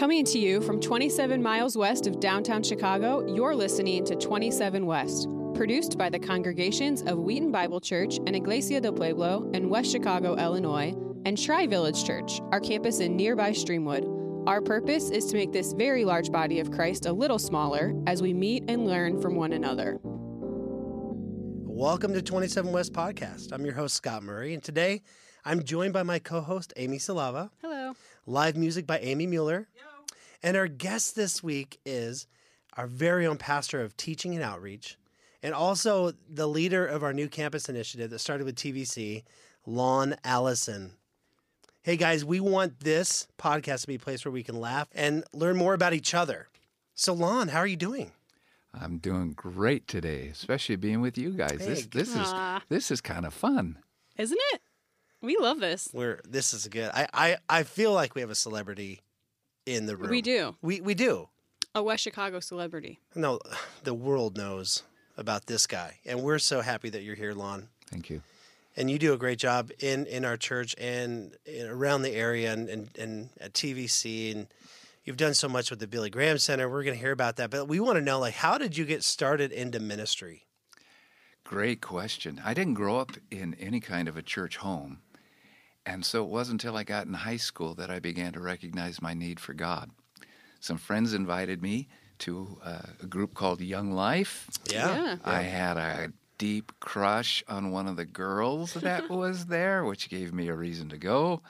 Coming to you from 27 miles west of downtown Chicago, you're listening to 27 West, produced by the congregations of Wheaton Bible Church and Iglesia del Pueblo in West Chicago, Illinois, and Tri Village Church, our campus in nearby Streamwood. Our purpose is to make this very large body of Christ a little smaller as we meet and learn from one another. Welcome to 27 West Podcast. I'm your host, Scott Murray, and today I'm joined by my co host, Amy Salava. Hello. Live music by Amy Mueller. And our guest this week is our very own pastor of teaching and outreach, and also the leader of our new campus initiative that started with TVC, Lon Allison. Hey guys, we want this podcast to be a place where we can laugh and learn more about each other. So, Lon, how are you doing? I'm doing great today, especially being with you guys. This this is this is kind of fun. Isn't it? We love this. We're this is good. I I, I feel like we have a celebrity in the room. We do. We we do. A West Chicago celebrity. No, the world knows about this guy, and we're so happy that you're here, Lon. Thank you. And you do a great job in in our church and in, around the area, and, and and at TVC, and you've done so much with the Billy Graham Center. We're going to hear about that, but we want to know, like, how did you get started into ministry? Great question. I didn't grow up in any kind of a church home. And so it wasn't until I got in high school that I began to recognize my need for God. Some friends invited me to uh, a group called Young Life. Yeah. Yeah. I had a deep crush on one of the girls that was there, which gave me a reason to go.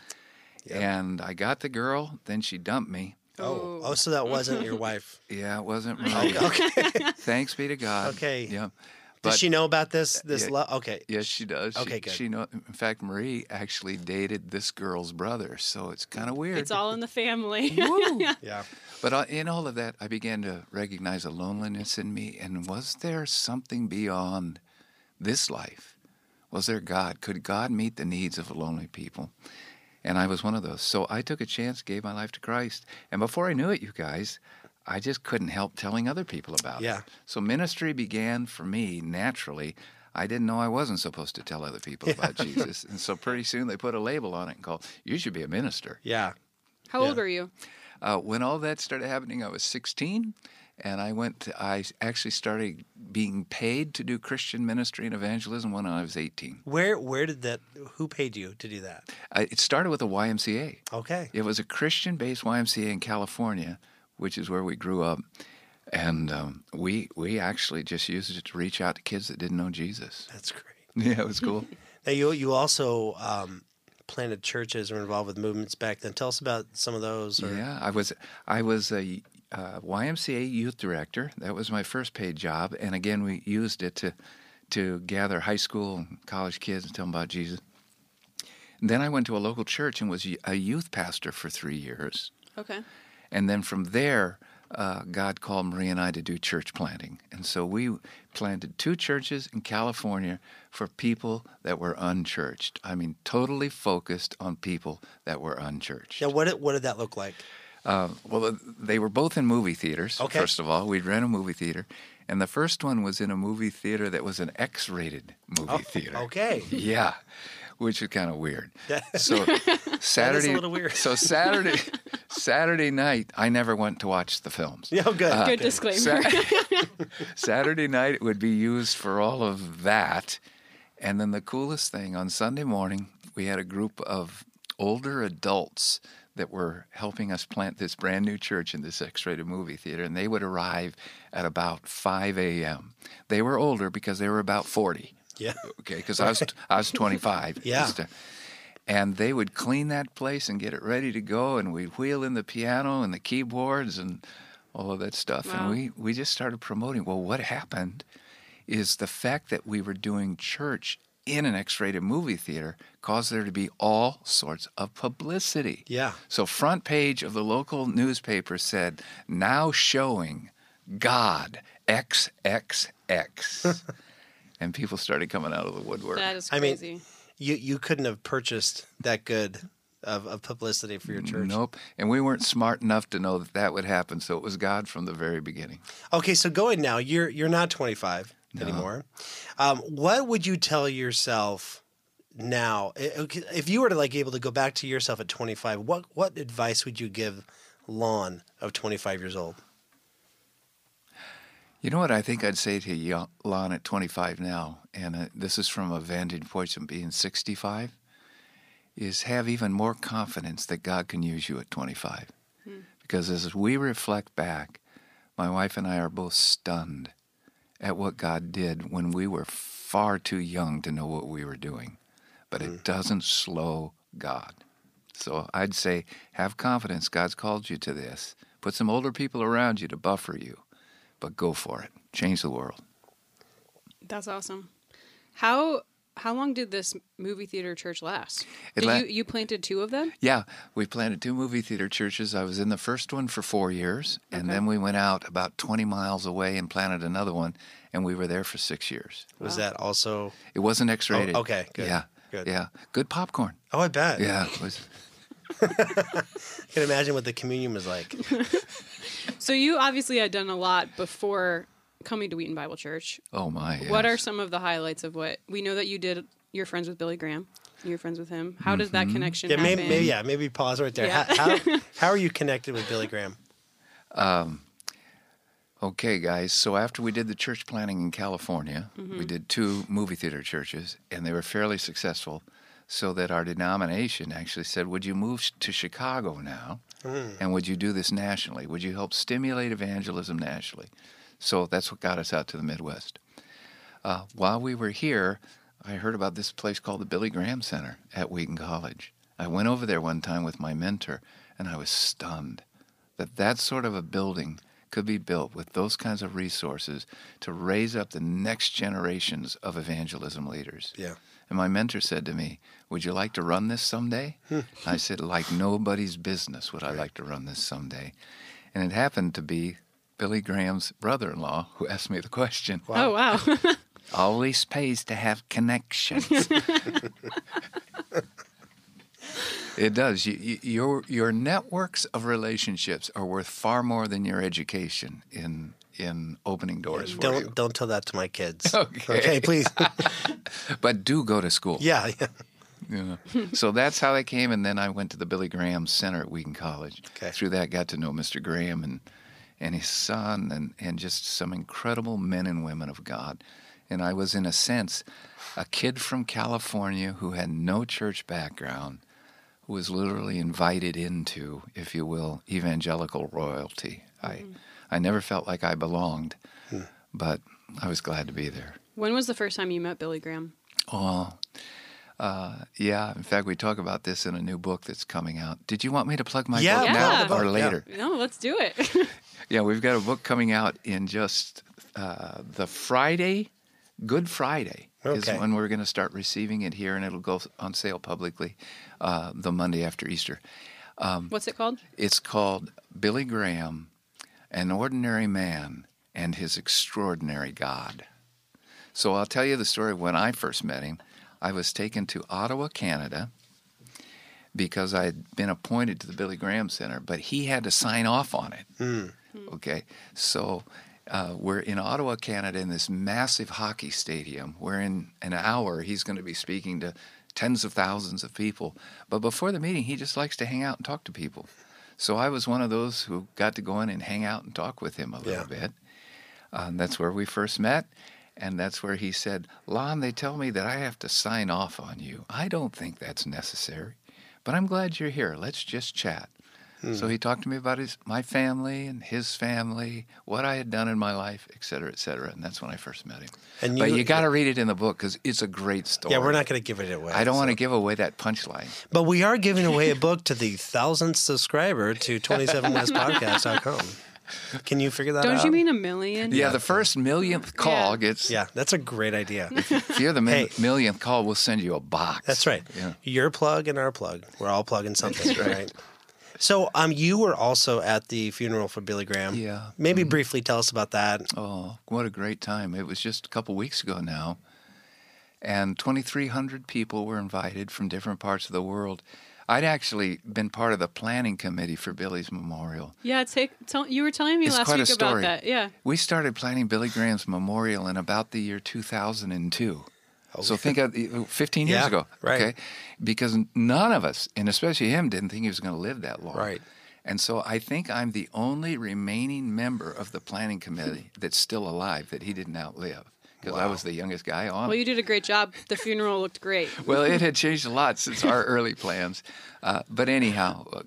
And I got the girl, then she dumped me. Oh, oh, so that wasn't your wife. Yeah, it wasn't Marie. Okay. Thanks be to God. Okay. Yeah. Does she know about this? This yeah. love? Okay. Yes, she does. She- Okay, good. She know. In fact, Marie actually dated this girl's brother, so it's kind of weird. It's all in the family. Yeah. But uh, in all of that, I began to recognize a loneliness in me. And was there something beyond this life? Was there God? Could God meet the needs of lonely people? And I was one of those. So I took a chance, gave my life to Christ. And before I knew it, you guys, I just couldn't help telling other people about Yeah. it. So ministry began for me naturally. I didn't know I wasn't supposed to tell other people about Jesus. And so pretty soon they put a label on it and called, You should be a minister. Yeah. How old Yeah. were you? Uh, when all that started happening, I was 16, and I went. To, I actually started being paid to do Christian ministry and evangelism when I was 18. Where where did that? Who paid you to do that? I, it started with a YMCA. Okay. It was a Christian-based YMCA in California, which is where we grew up, and um, we we actually just used it to reach out to kids that didn't know Jesus. That's great. Yeah, it was cool. Now you you also um, planted churches or involved with movements back then. Tell us about some of those. Or, Yeah, I was I was a uh, YMCA youth director. That was my first paid job, and again, we used it to to gather high school and college kids and tell them about Jesus. And then I went to a local church and was a youth pastor for three years, Okay. And then from there. Uh, God called Marie and I to do church planting. And so we planted two churches in California for people that were unchurched. I mean, totally focused on people that were unchurched. Yeah, what did, what did that look like? Uh, well, they were both in movie theaters. Okay. First of all, we'd rent a movie theater, and the first one was in a movie theater that was an X-rated movie theater. Oh, okay. Yeah, which is kind of weird. So Saturday, little weird. So Saturday, Saturday night, I never went to watch the films. Yeah, oh, uh, good. Good disclaimer. Sa- Saturday night it would be used for all of that. And then the coolest thing on Sunday morning, we had a group of older adults that were helping us plant this brand new church in this X rated movie theater. And they would arrive at about 5 a.m. They were older because they were about 40. Yeah. Okay, because I was I was 25. Yeah. Just, And they would clean that place and get it ready to go, and we'd wheel in the piano and the keyboards and all of that stuff. Wow. And we we just started promoting. Well, what happened is the fact that we were doing church in an X-rated movie theater caused there to be all sorts of publicity. Yeah. So front page of the local newspaper said, "Now showing God XXX." and people started coming out of the woodwork. That is I mean, crazy. You you couldn't have purchased that good of, of publicity for your church. Nope. And we weren't smart enough to know that that would happen, so it was God from the very beginning. Okay, so going now, you're you're not 25 anymore. Um, what would you tell yourself now? If you were to like able to go back to yourself at 25, what what advice would you give Lon of 25 years old? You know what I think I'd say to young, Lon at 25 now, and uh, this is from a vantage point of being 65, is have even more confidence that God can use you at 25. Because as we reflect back, my wife and I are both stunned at what God did when we were far too young to know what we were doing. But it doesn't slow God. So I'd say have confidence. God's called you to this. Put some older people around you to buffer you, but go for it. Change the world. That's awesome. How how long did this movie theater church last? Did la- you you planted two of them? Yeah, we planted two movie theater churches. I was in the first one for four years, and then we went out about 20 miles away and planted another one, and we were there for six years. Was that also? It wasn't X rated. Oh, okay, good, Yeah, good. Yeah, good popcorn. Oh, I bet. Yeah, it was. I can imagine what the communion was like. So you obviously had done a lot before coming to Wheaton Bible Church. Oh my. What are some of the highlights of what we know that you did? You're friends with Billy Graham. You're friends with him. How does that connection Yeah, happen? maybe, maybe yeah, maybe pause right there. Yeah. How, how, how are you connected with Billy Graham? Um, Okay, guys. So after we did the church planning in California, we did two movie theater churches, and they were fairly successful. So that our denomination actually said, "Would you move to Chicago now, and would you do this nationally? Would you help stimulate evangelism nationally?" So that's what got us out to the Midwest. Uh, while we were here, I heard about this place called the Billy Graham Center at Wheaton College. I went over there one time with my mentor, and I was stunned that that sort of a building could be built with those kinds of resources to raise up the next generations of evangelism leaders. Yeah. And my mentor said to me, Would you like to run this someday? I said, Like nobody's business would I like to run this someday. And it happened to be Billy Graham's brother in law who asked me the question. Oh wow. Always pays to have connections. it does. You, you, your your networks of relationships are worth far more than your education in in opening doors for Don't you. don't tell that to my kids. Okay. please. But do go to school. yeah, yeah. You know. so that's how I came, and then I went to the Billy Graham Center at Wheaton College. Okay. Through that, got to know Mr. Graham and and his son, and and just some incredible men and women of God. And I was, in a sense, a kid from California who had no church background, who was literally invited into, if you will, evangelical royalty. I mm-hmm. I never felt like I belonged, but I was glad to be there. when was the first time you met Billy Graham? Oh, uh, yeah. In fact, we talk about this in a new book that's coming out. Did you want me to plug my Yeah, book plug now the book, or yeah. later? No, let's do it. Yeah, we've got a book coming out in just uh, the Friday, Good Friday is when we're going to start receiving it here, and it'll go on sale publicly uh, the Monday after Easter. What's it called? It's called Billy Graham, An Ordinary Man and His Extraordinary God. So I'll tell you the story of when I first met him. I was taken to Ottawa, Canada, because I had been appointed to the Billy Graham Center, but he had to sign off on it. Okay, so uh, we're in Ottawa, Canada, in this massive hockey stadium. Where in an hour he's going to be speaking to tens of thousands of people. But before the meeting, he just likes to hang out and talk to people. So I was one of those who got to go in and hang out and talk with him a little Yeah. bit. Um, that's where we first met. And that's where he said, Lon, they tell me that I have to sign off on you. I don't think that's necessary, but I'm glad you're here. Let's just chat. So mm-hmm. he talked to me about his my family and his family, what I had done in my life, et cetera, et cetera. And that's when I first met him. And but you- you got to read it in the book because it's a great story. Yeah, we're not going to give it away. I don't want to give away that punchline. But we are giving away a book to the thousandth subscriber to 27westpodcast.com. Can you figure that out? Don't you mean a million? Yeah, the first millionth call Yeah. gets. Yeah, that's a great idea. If you're the mil- Hey. millionth call, we'll send you a box. That's right. Yeah. Your plug and our plug. We're all plugging something, right. So, um, you were also at the funeral for Billy Graham. Yeah. Maybe briefly tell us about that. Oh, what a great time. It was just a couple weeks ago now. And 2,300 people were invited from different parts of the world. I'd actually been part of the planning committee for Billy's memorial. Yeah, take, tell, you were telling me It's last quite a week about that. Yeah. We started planning Billy Graham's memorial in about the year 2002. So think of 15 years Yeah, ago, right. okay? Because none of us, and especially him, didn't think he was going to live that long. Right. And so I think I'm the only remaining member of the planning committee that's still alive that he didn't outlive because I was the youngest guy on. Well, you did a great job. The funeral looked great. well, it had changed a lot since our early plans. Uh, but anyhow, uh,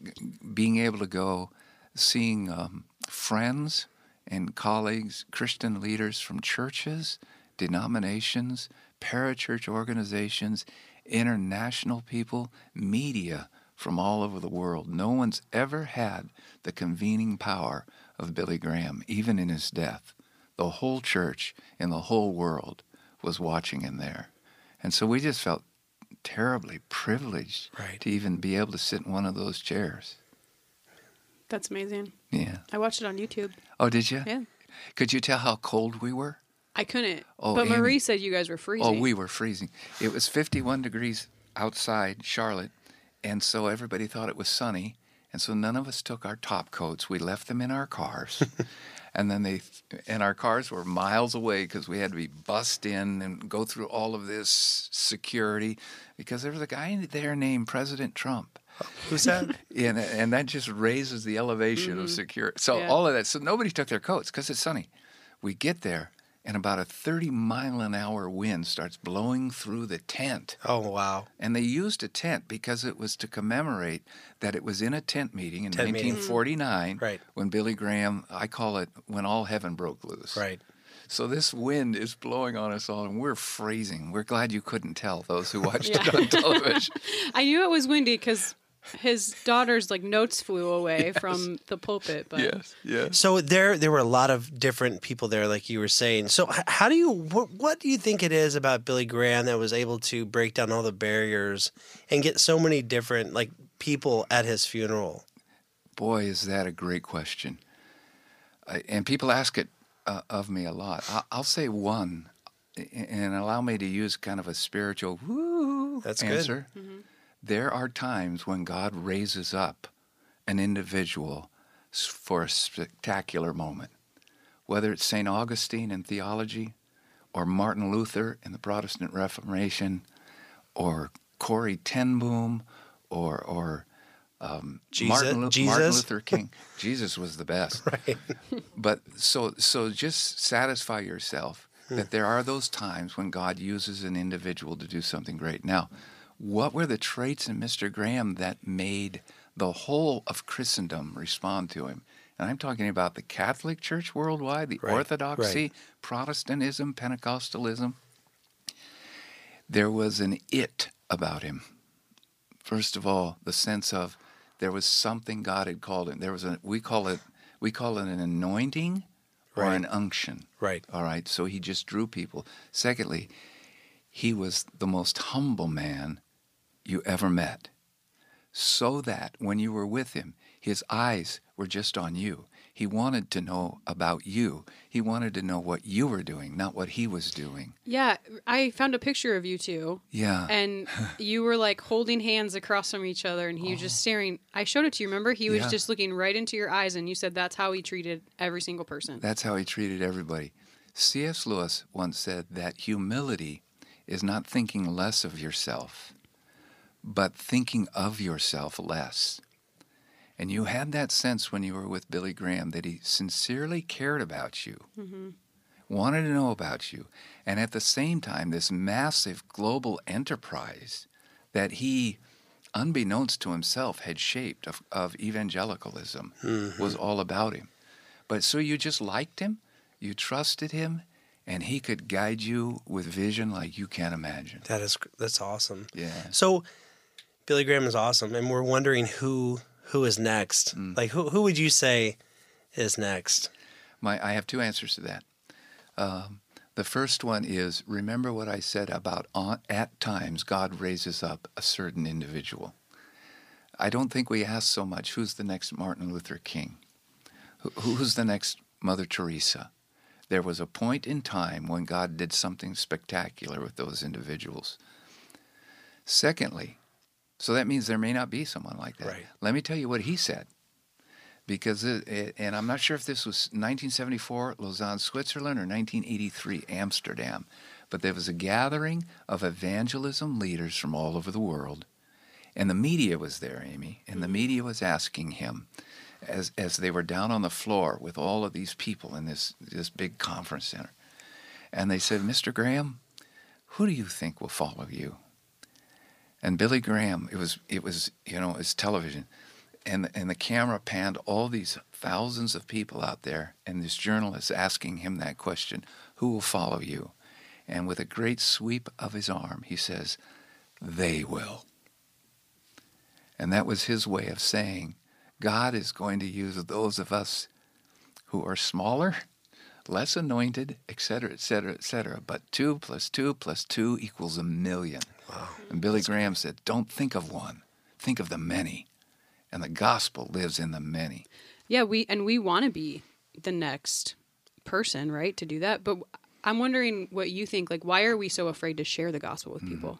being able to go, seeing um, friends and colleagues, Christian leaders from churches, denominations, parachurch organizations, international people, media from all over the world. No one's ever had the convening power of Billy Graham, even in his death. The whole church in the whole world was watching him there. And so we just felt terribly privileged Right. to even be able to sit in one of those chairs. That's amazing. Yeah. I watched it on YouTube. Oh, did you? Yeah. Could you tell how cold we were? I couldn't. Oh, but Amy. Marie said you guys were freezing. Oh, we were freezing. It was 51 degrees outside Charlotte, and so everybody thought it was sunny, and so none of us took our top coats. We left them in our cars. and then they and our cars were miles away because we had to be bussed in and go through all of this security because there was a guy there named President Trump. Who's that? and and that just raises the elevation of mm-hmm. security. So Yeah. all of that. So nobody took their coats because it's sunny. We get there, and about a 30 mile an hour wind starts blowing through the tent. oh wow. And they used a tent because it was to commemorate that it was in a tent meeting in Tent meeting. 1949 Right. when Billy Graham, I call it when all heaven broke loose. Right. So this wind is blowing on us all, and we're freezing. We're glad you couldn't tell those who watched it on television. I knew it was windy because his daughter's like notes flew away from the pulpit. But yes, yes. So there, there were a lot of different people there, like you were saying. So how do you, what, what do you think it is about Billy Graham that was able to break down all the barriers and get so many different like people at his funeral? Boy, is that a great question. I, and people ask it uh, of me a lot. I, I'll say one, and allow me to use kind of a spiritual woo That's good. answer. There are times when God raises up an individual for a spectacular moment, whether it's St. Augustine in theology, or Martin Luther in the Protestant Reformation, or Corrie ten Boom, or or um, Jesus- Martin, Lu- Martin Luther King. Jesus was the best. Right. But so so just satisfy yourself that there are those times when God uses an individual to do something great. Now, what were the traits in Mr. Graham that made the whole of Christendom respond to him? And I'm talking about the Catholic Church worldwide, the Right, Orthodoxy, right. Protestantism, Pentecostalism. There was an it about him. First of all, the sense of there was something God had called him. There was a we call it we call it an anointing or Right. an unction. Right. All right. So he just drew people. Secondly, he was the most humble man you ever met. So that when you were with him, his eyes were just on you. He wanted to know about you. He wanted to know what you were doing, not what he was doing. yeah, I found a picture of you two, Yeah. and you were like holding hands across from each other, and he was just oh. staring. I showed it to you. Remember, he was Oh. Yeah. just looking right into your eyes, and you said that's how he treated every single person. That's how he treated everybody. C.S. Lewis once said that humility is not thinking less of yourself, but thinking of yourself less. And you had that sense when you were with Billy Graham that he sincerely cared about you, mm-hmm. wanted to know about you, and at the same time, this massive global enterprise that he, unbeknownst to himself, had shaped of, of evangelicalism mm-hmm. was all about him. But so you just liked him, you trusted him, and he could guide you with vision like you can't imagine. That is that's awesome. Yeah. So Billy Graham is awesome, and we're wondering who who is next. Like who who would you say is next? My, I have two answers to that. Um, the first one is remember what I said about on, at times God raises up a certain individual. I don't think we ask so much who's the next Martin Luther King? Who, who's the next Mother Teresa? There was a point in time when God did something spectacular with those individuals. Secondly, so that means there may not be someone like that. Right. Let me tell you what he said because it, it, and I'm not sure if this was 1974 Lausanne, Switzerland, or 1983 Amsterdam, but there was a gathering of evangelism leaders from all over the world, and the media was there, Amy, and the mm-hmm. media was asking him, as as they were down on the floor with all of these people in this this big conference center, and they said, "Mr. Graham, who do you think will follow you?" And Billy Graham, it was it was you know it's television, and and the camera panned all these thousands of people out there, and this journalist asking him that question, "Who will follow you?" And with a great sweep of his arm, he says, "They will." And that was his way of saying, God is going to use those of us who are smaller, less anointed, etc., etc., etc. But two plus two plus two equals a million. Wow. And Billy Graham said, Don't think of one, think of the many. And the gospel lives in the many. Yeah, we and we want to be the next person, right, to do that. But I'm wondering what you think. Like, why are we so afraid to share the gospel with mm-hmm. people?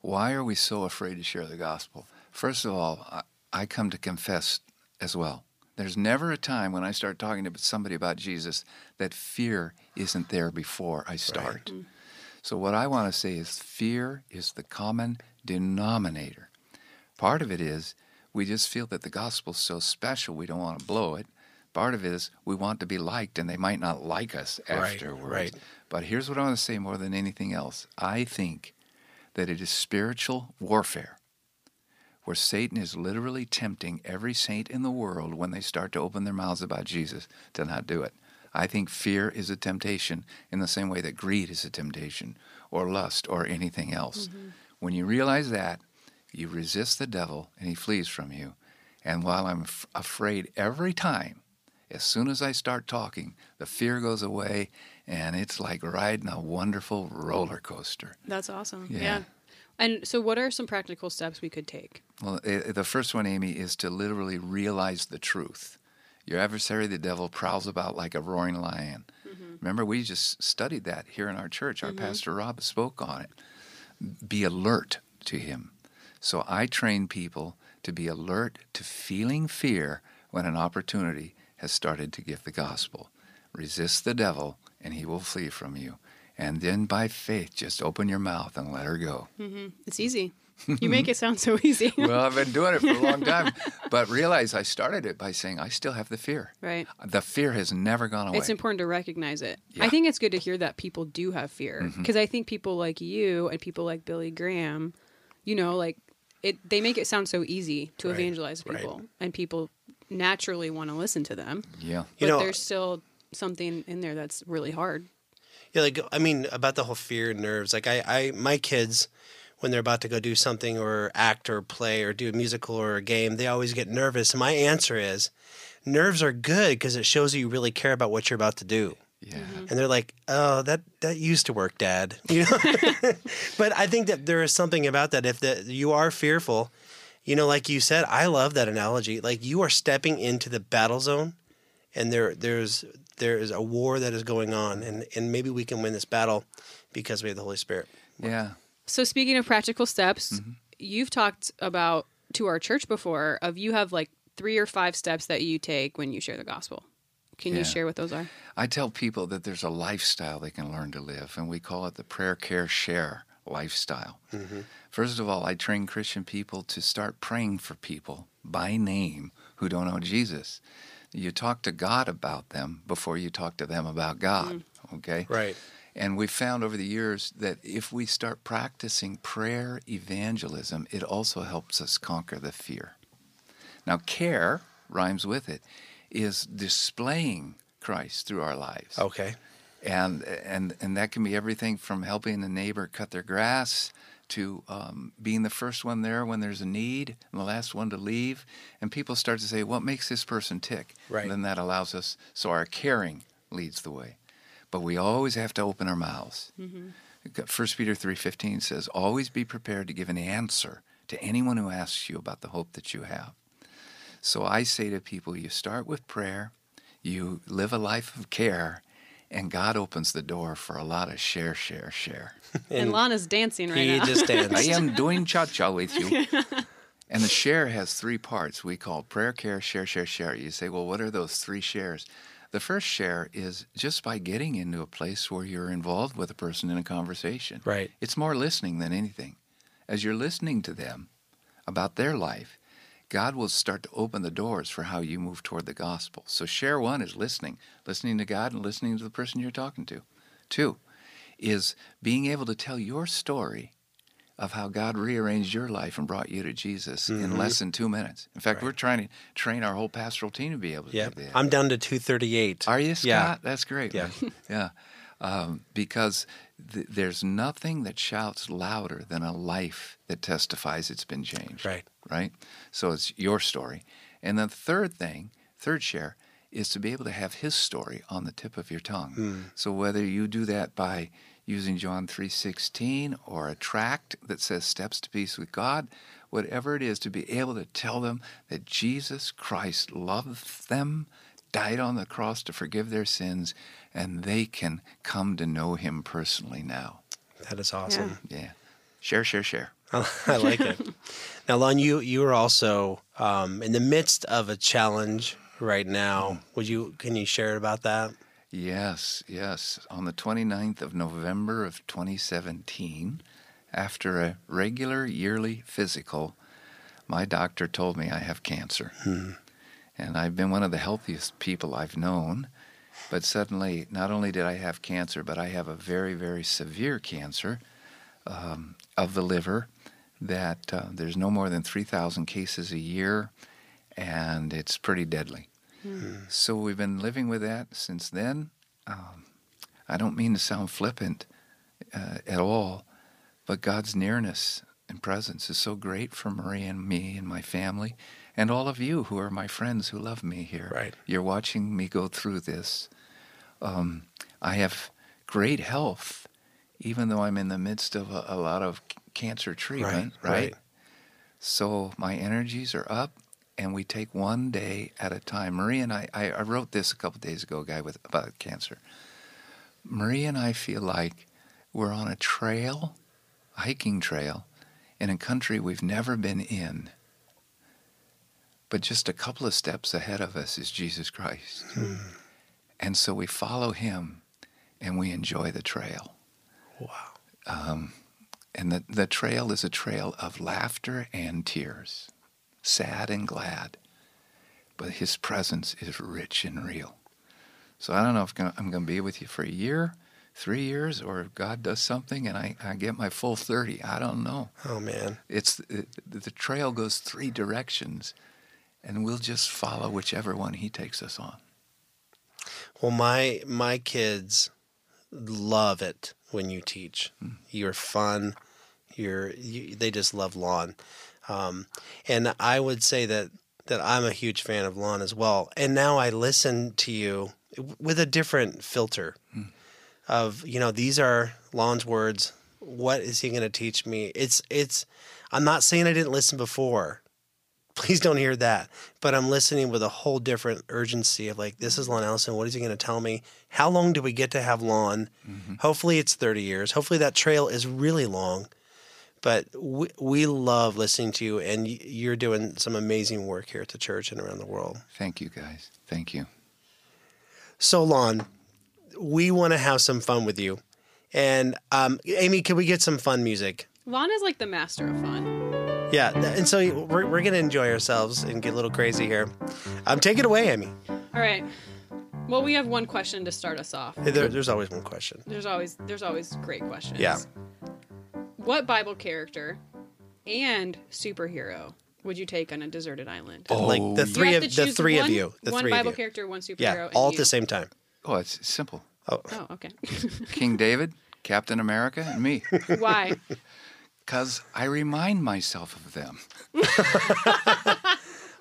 Why are we so afraid to share the gospel? First of all, I, I come to confess as well. There's never a time when I start talking to somebody about Jesus that fear isn't there before I start. Mm. So, what I want to say is fear is the common denominator. Part of it is we just feel that the gospel's so special we don't want to blow it. Part of it is we want to be liked and they might not like us Right, afterwards. right. But here's what I want to say more than anything else. I think that it is spiritual warfare where Satan is literally tempting every saint in the world when they start to open their mouths about Jesus to not do it. I think fear is a temptation in the same way that greed is a temptation or lust or anything else. Mm-hmm. When you realize that, you resist the devil and he flees from you. And while I'm f- afraid every time, as soon as I start talking, the fear goes away and it's like riding a wonderful roller coaster. That's awesome. Yeah. Yeah. And so, what are some practical steps we could take? Well, the first one, Amy, is to literally realize the truth. Your adversary, the devil, prowls about like a roaring lion. Remember, we just studied that here in our church. Our pastor Rob spoke on it. Be alert to him. So I train people to be alert to feeling fear when an opportunity has started to give the gospel. Resist the devil, and he will flee from you. And then by faith, just open your mouth and let her go. Mm-hmm. It's easy. You make it sound so easy. well, I've been doing it for a long time, but realize I started it by saying I still have the fear. right. The fear has never gone away. It's important to recognize it. Yeah. I think it's good to hear that people do have fear Mm-hmm. because I think people like you and people like Billy Graham, you know, like it they make it sound so easy to Right, evangelize right. people and people naturally want to listen to them. yeah. but You know- there's still something in there that's really hard. Yeah, like I mean about the whole fear and nerves. Like I, I my kids when they're about to go do something or act or play or do a musical or a game, they always get nervous. And my answer is nerves are good because it shows you really care about what you're about to do. Yeah. Mm-hmm. And they're like, "Oh, that that used to work, Dad." You know. but I think that there is something about that. If that you are fearful, you know, like you said, I love that analogy. Like you are stepping into the battle zone, and there there's there is a war that is going on, and and maybe we can win this battle because we have the Holy Spirit. Yeah. So speaking of practical steps, Mm-hmm. you've talked about to our church before of you have like three or five steps that you take when you share the gospel. Can Yeah. you share what those are? I tell people that there's a lifestyle they can learn to live, and we call it the prayer, care, share lifestyle. First of all, I train Christian people to start praying for people by name who don't know Jesus. You talk to God about them before you talk to them about God. Okay? Right. And we've found over the years that if we start practicing prayer evangelism, it also helps us conquer the fear. Now, care rhymes with it, is displaying Christ through our lives. Okay. And, and, and that can be everything from helping a neighbor cut their grass to um, being the first one there when there's a need and the last one to leave. And people start to say, what makes this person tick? Right. And then that allows us, so our caring leads the way. But we always have to open our mouths. Mm-hmm. First Peter 3.15 says, always be prepared to give an answer to anyone who asks you about the hope that you have. So I say to people, you start with prayer, you live a life of care, and God opens the door for a lot of share, share, share. And, Lon's dancing right He now. He just I am doing cha cha with you. And the share has three parts we call prayer, care, share, share, share. You say, well, what are those three shares? The first share is just by getting into a place where you're involved with a person in a conversation. Right. It's more listening than anything. As you're listening to them about their life, God will start to open the doors for how you move toward the gospel. So, share one is listening, listening to God and listening to the person you're talking to. Two is being able to tell your story of how God rearranged your life and brought you to Jesus in less than two minutes. In fact, we're trying to train our whole pastoral team to be able to Yeah, do that. I'm down to 238. Are you, Scott? Yeah. That's great. Yeah. yeah. Um, because th- there's nothing that shouts louder than a life that testifies it's been changed. Right. Right. So it's your story. And the third thing, third share, is to be able to have his story on the tip of your tongue. Hmm. So whether you do that by using John 3:16 or a tract that says steps to peace with God, whatever it is to be able to tell them that Jesus Christ loved them, died on the cross to forgive their sins, and they can come to know him personally now. That is awesome. Yeah. Share, share, share. I like it. Now, Lon, you you are also um, in the midst of a challenge right now. Would you can you share about that? Yes, yes. On the 29th of November of 2017, after a regular yearly physical, my doctor told me I have cancer. And I've been one of the healthiest people I've known. But suddenly, not only did I have cancer, but I have a very, very severe cancer um, of the liver that uh, there's no more than 3,000 cases a year, and it's pretty deadly. So we've been living with that since then. Um, I don't mean to sound flippant uh, at all, but God's nearness and presence is so great for Marie and me and my family, and all of you who are my friends who love me here. Right. You're watching me go through this. Um, I have great health, even though I'm in the midst of a, a lot of cancer treatment. Right, right. So my energies are up, and we take one day at a time. Marie and I, I, I wrote this a couple days ago, a guy with about cancer. Marie and I feel like we're on a trail, a hiking trail, in a country we've never been in. But just a couple of steps ahead of us is Jesus Christ. Hmm. And so we follow him and we enjoy the trail. Wow. Um, and the, the trail is a trail of laughter and tears, sad and glad. But his presence is rich and real. So I don't know if I'm going to be with you for a year, three years, or if God does something and I, I get my full 30. I don't know. Oh man. It's it, the trail goes three directions, and we'll just follow whichever one he takes us on. Well, my my kids love it when you teach. Hmm. You're fun. You're you, they just love Lon, um, and I would say that that I'm a huge fan of Lon as well. And now I listen to you with a different filter of you know these are Lon's words. What is he going to teach me? It's it's. I'm not saying I didn't listen before. Please don't hear that. But I'm listening with a whole different urgency of like, this is Lon Allison. What is he going to tell me? How long do we get to have Lon? Hopefully it's 30 years. Hopefully that trail is really long. But we, we love listening to you, and you're doing some amazing work here at the church and around the world. Thank you, guys. Thank you. So, Lon, we want to have some fun with you. And um, Amy, can we get some fun music? Lon is like the master of fun. Yeah, and so we're, we're going to enjoy ourselves and get a little crazy here. Um, take it away, Amy. All right. Well, we have one question to start us off. There, there's always one question. There's always there's always great questions. Yeah. What Bible character and superhero would you take on a deserted island? Oh, like the Oh, You three have of to the three one, of you. The one three Bible of you. character, one superhero. Yeah, all at you. the same time. Oh, it's simple. Oh, Oh, okay. King David, Captain America, and me. Why? Because I remind myself of them.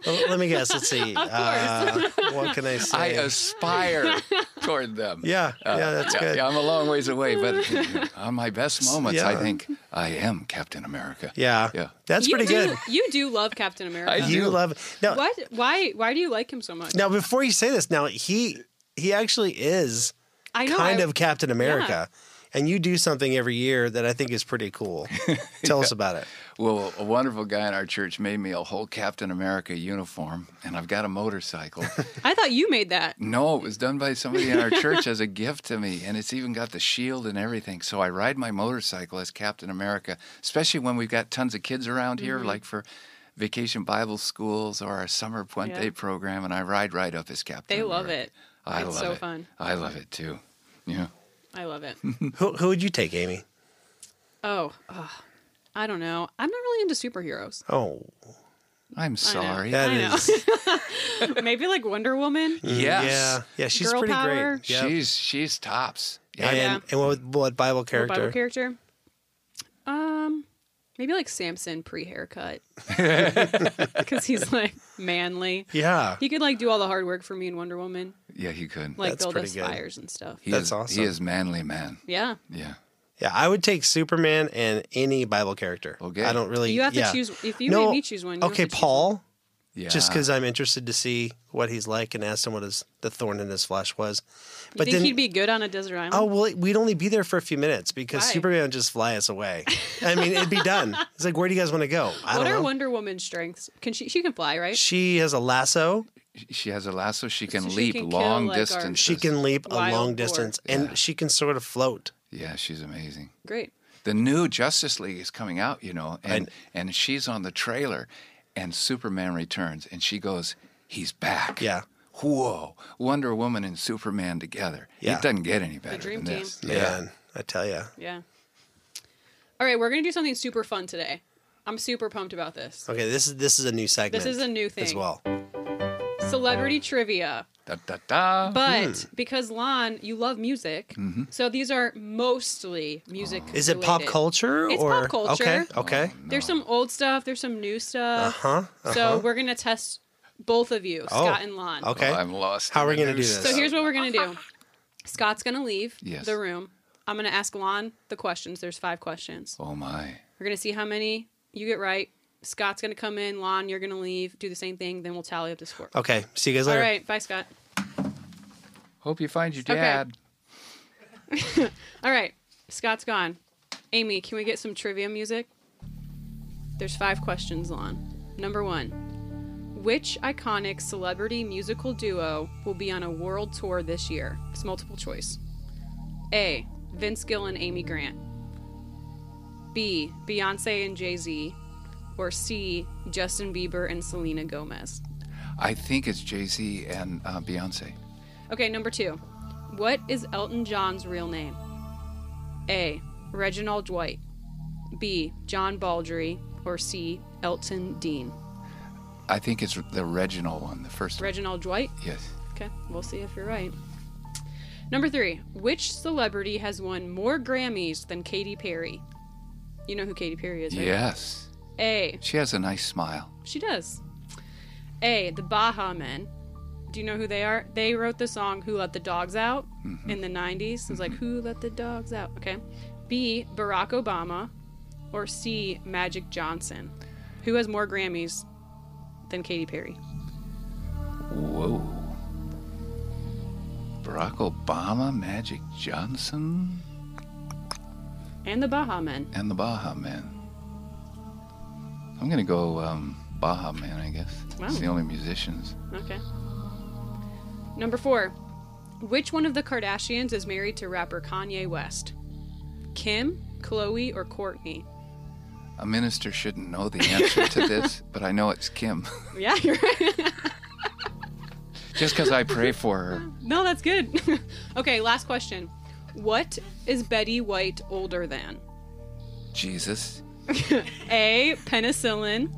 Well, let me guess. Let's see. Uh, what can I say? I aspire toward them. yeah, Uh, yeah, that's yeah, good. yeah, I'm a long ways away, but on my best moments, I think I am Captain America. Yeah, Yeah. that's you pretty do, good. You do love Captain America. I do. You love now. What? Why? Why do you like him so much? Now, before you say this, now he he actually is I know. kind I- of Captain America, and you do something every year that I think is pretty cool. Tell us about it. Well, a wonderful guy in our church made me a whole Captain America uniform, and I've got a motorcycle. I thought you made that. no, it was done by somebody in our church as a gift to me, and it's even got the shield and everything. So I ride my motorcycle as Captain America, especially when we've got tons of kids around here, mm-hmm. like for vacation Bible schools or our summer Puente Yeah. program, and I ride right up as captain. They of the love it. I It's love so it. fun. I love it too. Yeah. I love it. Who, who would you take, Amy? Oh, ugh. I don't know. I'm not really into superheroes. Oh, I'm sorry. that I know. is. Maybe like Wonder Woman. Yes. Yeah, yeah, she's Girl pretty power. great. Yep. She's she's tops. Yeah. and Yeah. and what, what Bible What character? Bible character. Um, maybe like Samson pre-haircut because he's like manly. Yeah, He could like do all the hard work for me in Wonder Woman, Yeah, he could. like That's build pretty us good. fires and stuff. he That's is, awesome. He is manly man. Yeah, Yeah. yeah. I would take Superman and any Bible character. Okay. I don't really. you have to yeah. choose. If you No, made me choose one, you have Okay, to choose Paul. Yeah. Just because I'm interested to see what he's like and ask him what his the thorn in his flesh was. You But think then, he'd be good on a desert island? oh well, we'd only be there for a few minutes because Why? Superman would just fly us away. I mean, it'd be done. It's like, where do you guys want to go? I what don't are know. Wonder Woman's strengths? Can she? She can fly, right? She has a lasso. she has a lasso. She can So she leap can kill, long like, distance. She can leap a long boar. distance, Yeah. and she can sort of float. Yeah, she's amazing. Great. The new Justice League is coming out, you know, and and she's on the trailer, and Superman returns, and she goes, "He's back." Yeah. Whoa! Wonder Woman and Superman together. Yeah. It doesn't get any better dream than team. this. Man, I tell you. Yeah. All right, we're gonna do something super fun today. I'm super pumped about this. Okay, this is this is a new segment. This is a new thing as thing. well. Celebrity trivia. Da, da, da. But because Lon, you love music, Mm-hmm. so these are mostly music. Is it pop related. culture It's or pop culture. Okay, okay. There's some old stuff. There's some new Uh stuff. huh. So we're gonna test both of you, Oh, Scott and Lon. Okay. Oh, I'm lost. How are we gonna do this? So here's what we're gonna do. Scott's gonna leave Yes. the room. I'm gonna ask Lon the questions. There's five questions. Oh my! We're gonna see how many you get right. Scott's gonna come in. Lon, you're gonna leave. Do the same thing. Then we'll tally up the score. Okay. See you guys later. right. Bye, Scott. Hope you find your Okay. dad. All right. Scott's gone. Amy, can we get some trivia music? There's five questions, on. Number one Which iconic celebrity musical duo will be on a world tour this year? It's multiple choice. A. Vince Gill and Amy Grant. B. Beyonce and Jay Z. Or C. Justin Bieber and Selena Gomez. I think it's Jay Z and uh, Beyonce. Okay, number two. What is Elton John's real name? A. Reginald Dwight. B. John Baldry. Or C. Elton Dean. I think it's the Reginald one, the first one. Reginald Dwight? Yes. Okay, we'll see if you're right. Number three. Which celebrity has won more Grammys than Katy Perry? You know who Katy Perry is, right? Yes. A. She has a nice smile. She does. A. The Baha Men. Do you know who they are? They wrote the song "Who Let the Dogs Out" in the '90s. It was like "Who Let the Dogs Out." Okay. B. Barack Obama, or C. Magic Johnson. Who has more Grammys than Katy Perry? Whoa. Barack Obama, Magic Johnson, And the Baha Men. and the Baha Men. I'm gonna go um, Baha Man, I guess. Wow. It's the only musicians. Okay. Number four. Which one of the Kardashians is married to rapper Kanye West? Kim, Khloe, or Kourtney? A minister shouldn't know the answer to this, but I know it's Kim. Yeah, you're right. Just because I pray for her. No, that's good. okay, last question. What is Betty White older than? Jesus. A. Penicillin.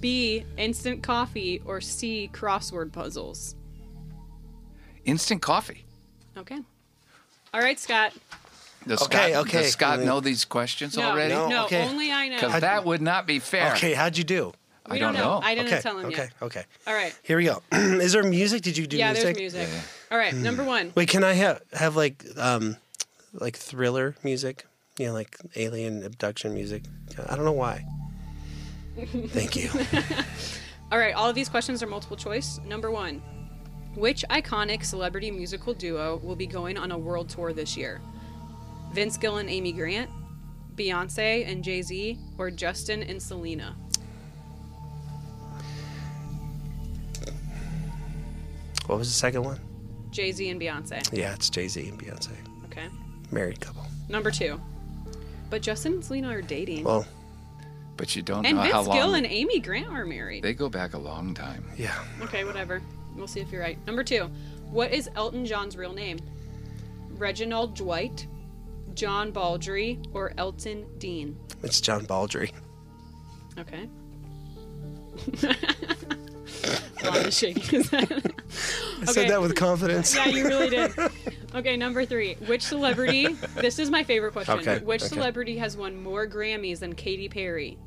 B. Instant coffee. Or C. Crossword puzzles. Instant coffee. Okay. All right, Scott. Does Okay, Scott, okay. Does Scott know these questions No, already? no, No, okay. only I know. Because that would not be fair. Okay, how'd you do? we I don't know. know. I didn't okay, tell him okay, yet. okay. All right. Here we go. Is there music? Did you do yeah, music? there's music. Yeah. All right, number one. Wait, can I have have like um like thriller music? You know, like alien abduction music. I don't know why. Thank you. All right, all of these questions are multiple choice. Number one Which iconic celebrity musical duo will be going on a world tour this year? Vince Gill and Amy Grant, Beyonce and Jay Z, or Justin and Selena? What was the second one? Jay Z and Beyonce. Yeah, it's Jay Z and Beyonce. Okay. Married couple. Number two. But Justin and Selena are dating. Well, but you don't And know how Vince Gill and Amy Grant are married. They go back a long time. Yeah. Okay, whatever. We'll see if you're right. Number two. What is Elton John's real name? Reginald Dwight, John Baldry, or Elton Dean? It's John Baldry. Okay. Lon is shaking his head. I Okay. said that with confidence. yeah, you really did. Okay, number three. Which celebrity? This is my favorite question. Okay, Which okay. celebrity has won more Grammys than Katy Perry?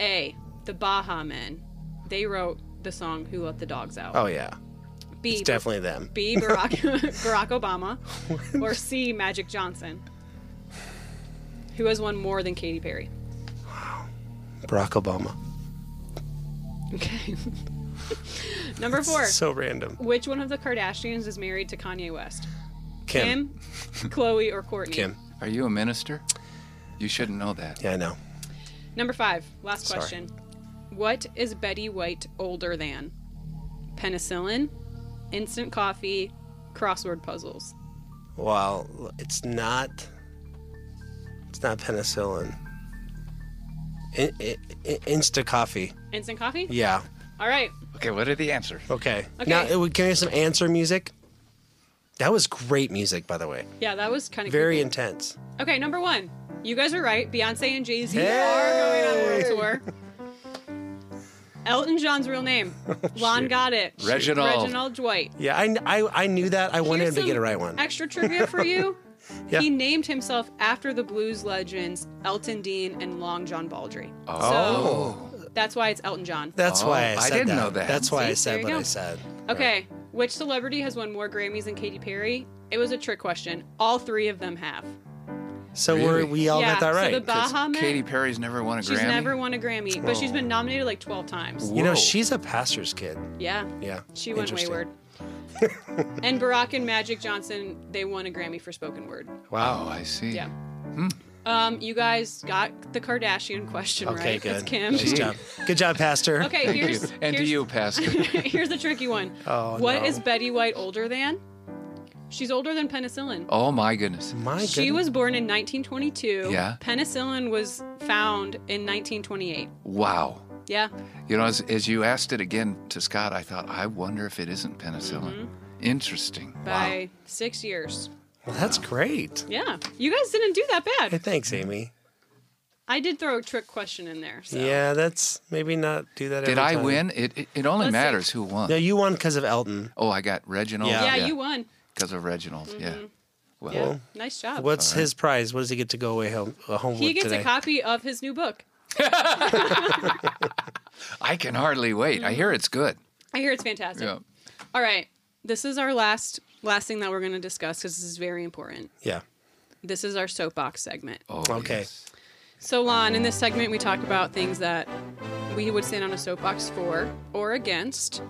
A. The Baha Men. They wrote the song "Who Let the Dogs Out." Oh yeah. B. It's definitely them. B. Barack, Barack Obama, or C. Magic Johnson. Who has won more than Katy Perry? Wow. Barack Obama. Okay. Number four. So random. Which one of the Kardashians is married to Kanye West? Kim. Kim, Khloe, or Kourtney? Kim. Are you a minister? You shouldn't know that. Yeah, I know. Number five, last Sorry. question. What is Betty White older than? Penicillin, instant coffee, crossword puzzles. Well, it's not. It's not penicillin. I, I, I- Insta coffee. Instant coffee? Yeah. All right. Okay, what are the answers? Okay. Okay. Now, it would- can I have some answer music? That was great music, by the way. Yeah, that was kind of Very intense. Okay, number one. You guys are right. Beyonce and Jay Z Hey! are going on a world tour. Elton John's real name. Lon got it. Reginald. Reginald Dwight. Yeah, I, I, I knew that. I wanted Here's him to get some a right one. Extra trivia for you. Yeah. He named himself after the blues legends Elton Dean and Long John Baldry. Oh. So oh. that's why it's Elton John. That's Oh, why I I said didn't that. know that. That's why See, I said you what go. I said. Okay, which celebrity has won more Grammys than Katy Perry? It was a trick question. All three of them have. So Really? we're, we all yeah, got that so right. the 'Cause Baha Men, Katy Perry's never won a she's Grammy. She's never won a Grammy, but she's been nominated like 12 times. Whoa. you know, she's a pastor's kid. Yeah, Yeah. she went wayward. and Barack and Magic Johnson, they won a Grammy for spoken word. Wow. Oh, I see. Yeah. Um, you guys got the Kardashian question Okay, right. good. It's Kim. Nice job. Good job, Pastor. Okay, Thank here's you. And to here's- you, Pastor. here's the tricky one. Oh, What no. is Betty White older than? She's older than penicillin. oh my goodness. My She goodness. was born in 1922. Yeah. Penicillin was found in 1928. Wow. Yeah. You know, as, as you asked it again to Scott, I thought, I wonder if it isn't penicillin. Mm-hmm. Interesting. By six years. Well, that's great. Yeah. You guys didn't do that Hey, bad. thanks, Amy. I did throw a trick question in there. So. Yeah, that's maybe not do that. Did every I time. win? It, it, it only Let's see. matters who won. No, you won because of Elton. Oh, I got Reginald. Yeah. Yeah, you won. Because of Reginald. Yeah. Well, Yeah. Nice job. What's his prize? What does he get to go away home, uh, home He with gets today? a copy of his new book. I can hardly wait. I hear it's good. I hear it's fantastic. Yeah. All right. This is our last last thing that we're going to discuss because this is very important. yeah. This is our soapbox segment. Oh, Okay. yes. So, Lon, in this segment, we talk about things that we would stand on a soapbox for or against.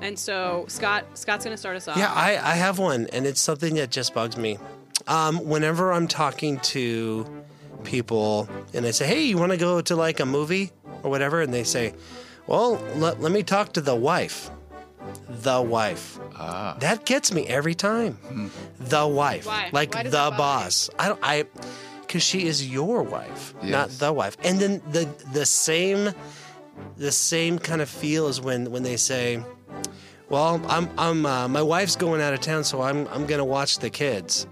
And so, Scott, Scott's going to start us off. Yeah, I, I have one, and it's something that just bugs me. Um, whenever I'm talking to people and I say, hey, you want to go to like a movie or whatever? And they say, well, let, let me talk to the wife. The wife. Ah. That gets me every time. The wife. Why? Like Why the that bother you? boss. I don't, I, because she is your wife, not the wife. And then the, the same, the same kind of feel as when, when they say, well, I'm I'm uh, my wife's going out of town, so I'm I'm gonna watch the kids.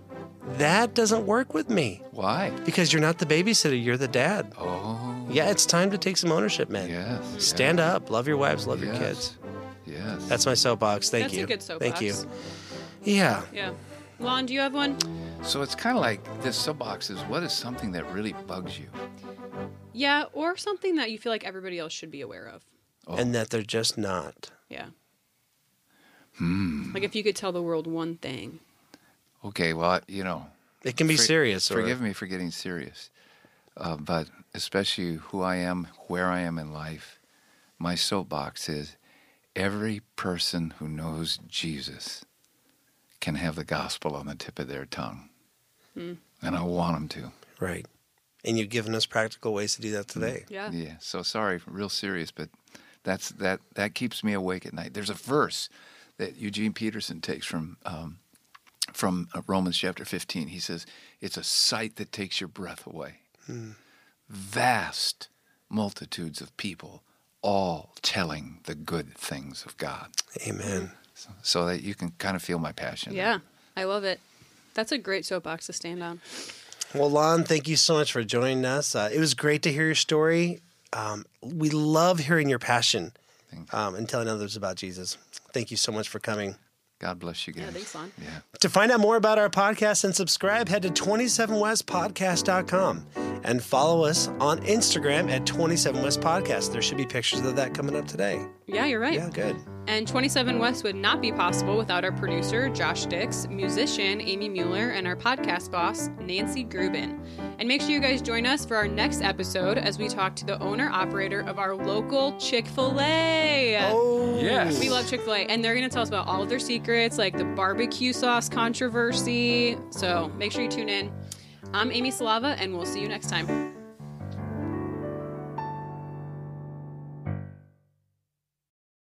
That doesn't work with me Why? because you're not the babysitter, you're the dad. Oh, Yeah, it's time to take some ownership, man. yes. Stand up, love your wives, love your kids. Yes. That's my soapbox. Thank That's you. a good soapbox. Thank you. Yeah. Yeah. Lon, do you have one? so it's kind of like this soapbox is what is something that really bugs you? Yeah, or something that you feel like everybody else should be aware of. Oh. And that they're just not. Yeah. Hmm. Like if you could tell the world one thing. Okay, well, you know, It can be For- serious. Or, Forgive me for getting serious, uh, but especially who I am, where I am in life, my soapbox is every person who knows Jesus can have the gospel on the tip of their tongue. And I want them to. Right. And you've given us practical ways to do that today. Yeah. Yeah. So sorry, real serious, but that's that that keeps me awake at night. There's a verse that Eugene Peterson takes from um, from uh, Romans chapter 15. He says, "It's a sight that takes your breath away." vast multitudes of people all telling the good things of God. Amen. So, so that you can kind of feel my passion. Yeah, I love it. That's a great soapbox to stand on. Well, Lon, thank you so much for joining us. Uh, it was great to hear your story. Um, we love hearing your passion um, and telling others about Jesus. Thank you so much for coming. God bless you guys. Yeah, thanks, Lon. Yeah. To find out more about our podcast and subscribe, head to 27westpodcast.com and follow us on Instagram at 27west podcast. There should be pictures of that coming up today. Yeah, you're right. Yeah, good. And 27 West would not be possible without our producer, Josh Dix, musician, Amy Mueller, and our podcast boss, Nancy Grubin. And make sure you guys join us for our next episode as we talk to the owner operator of our local Chick fil A. Oh, Yes. We love Chick fil A, and they're going to tell us about all of their secrets, like the barbecue sauce controversy. So make sure you tune in. I'm Amy Salava, and we'll see you next time.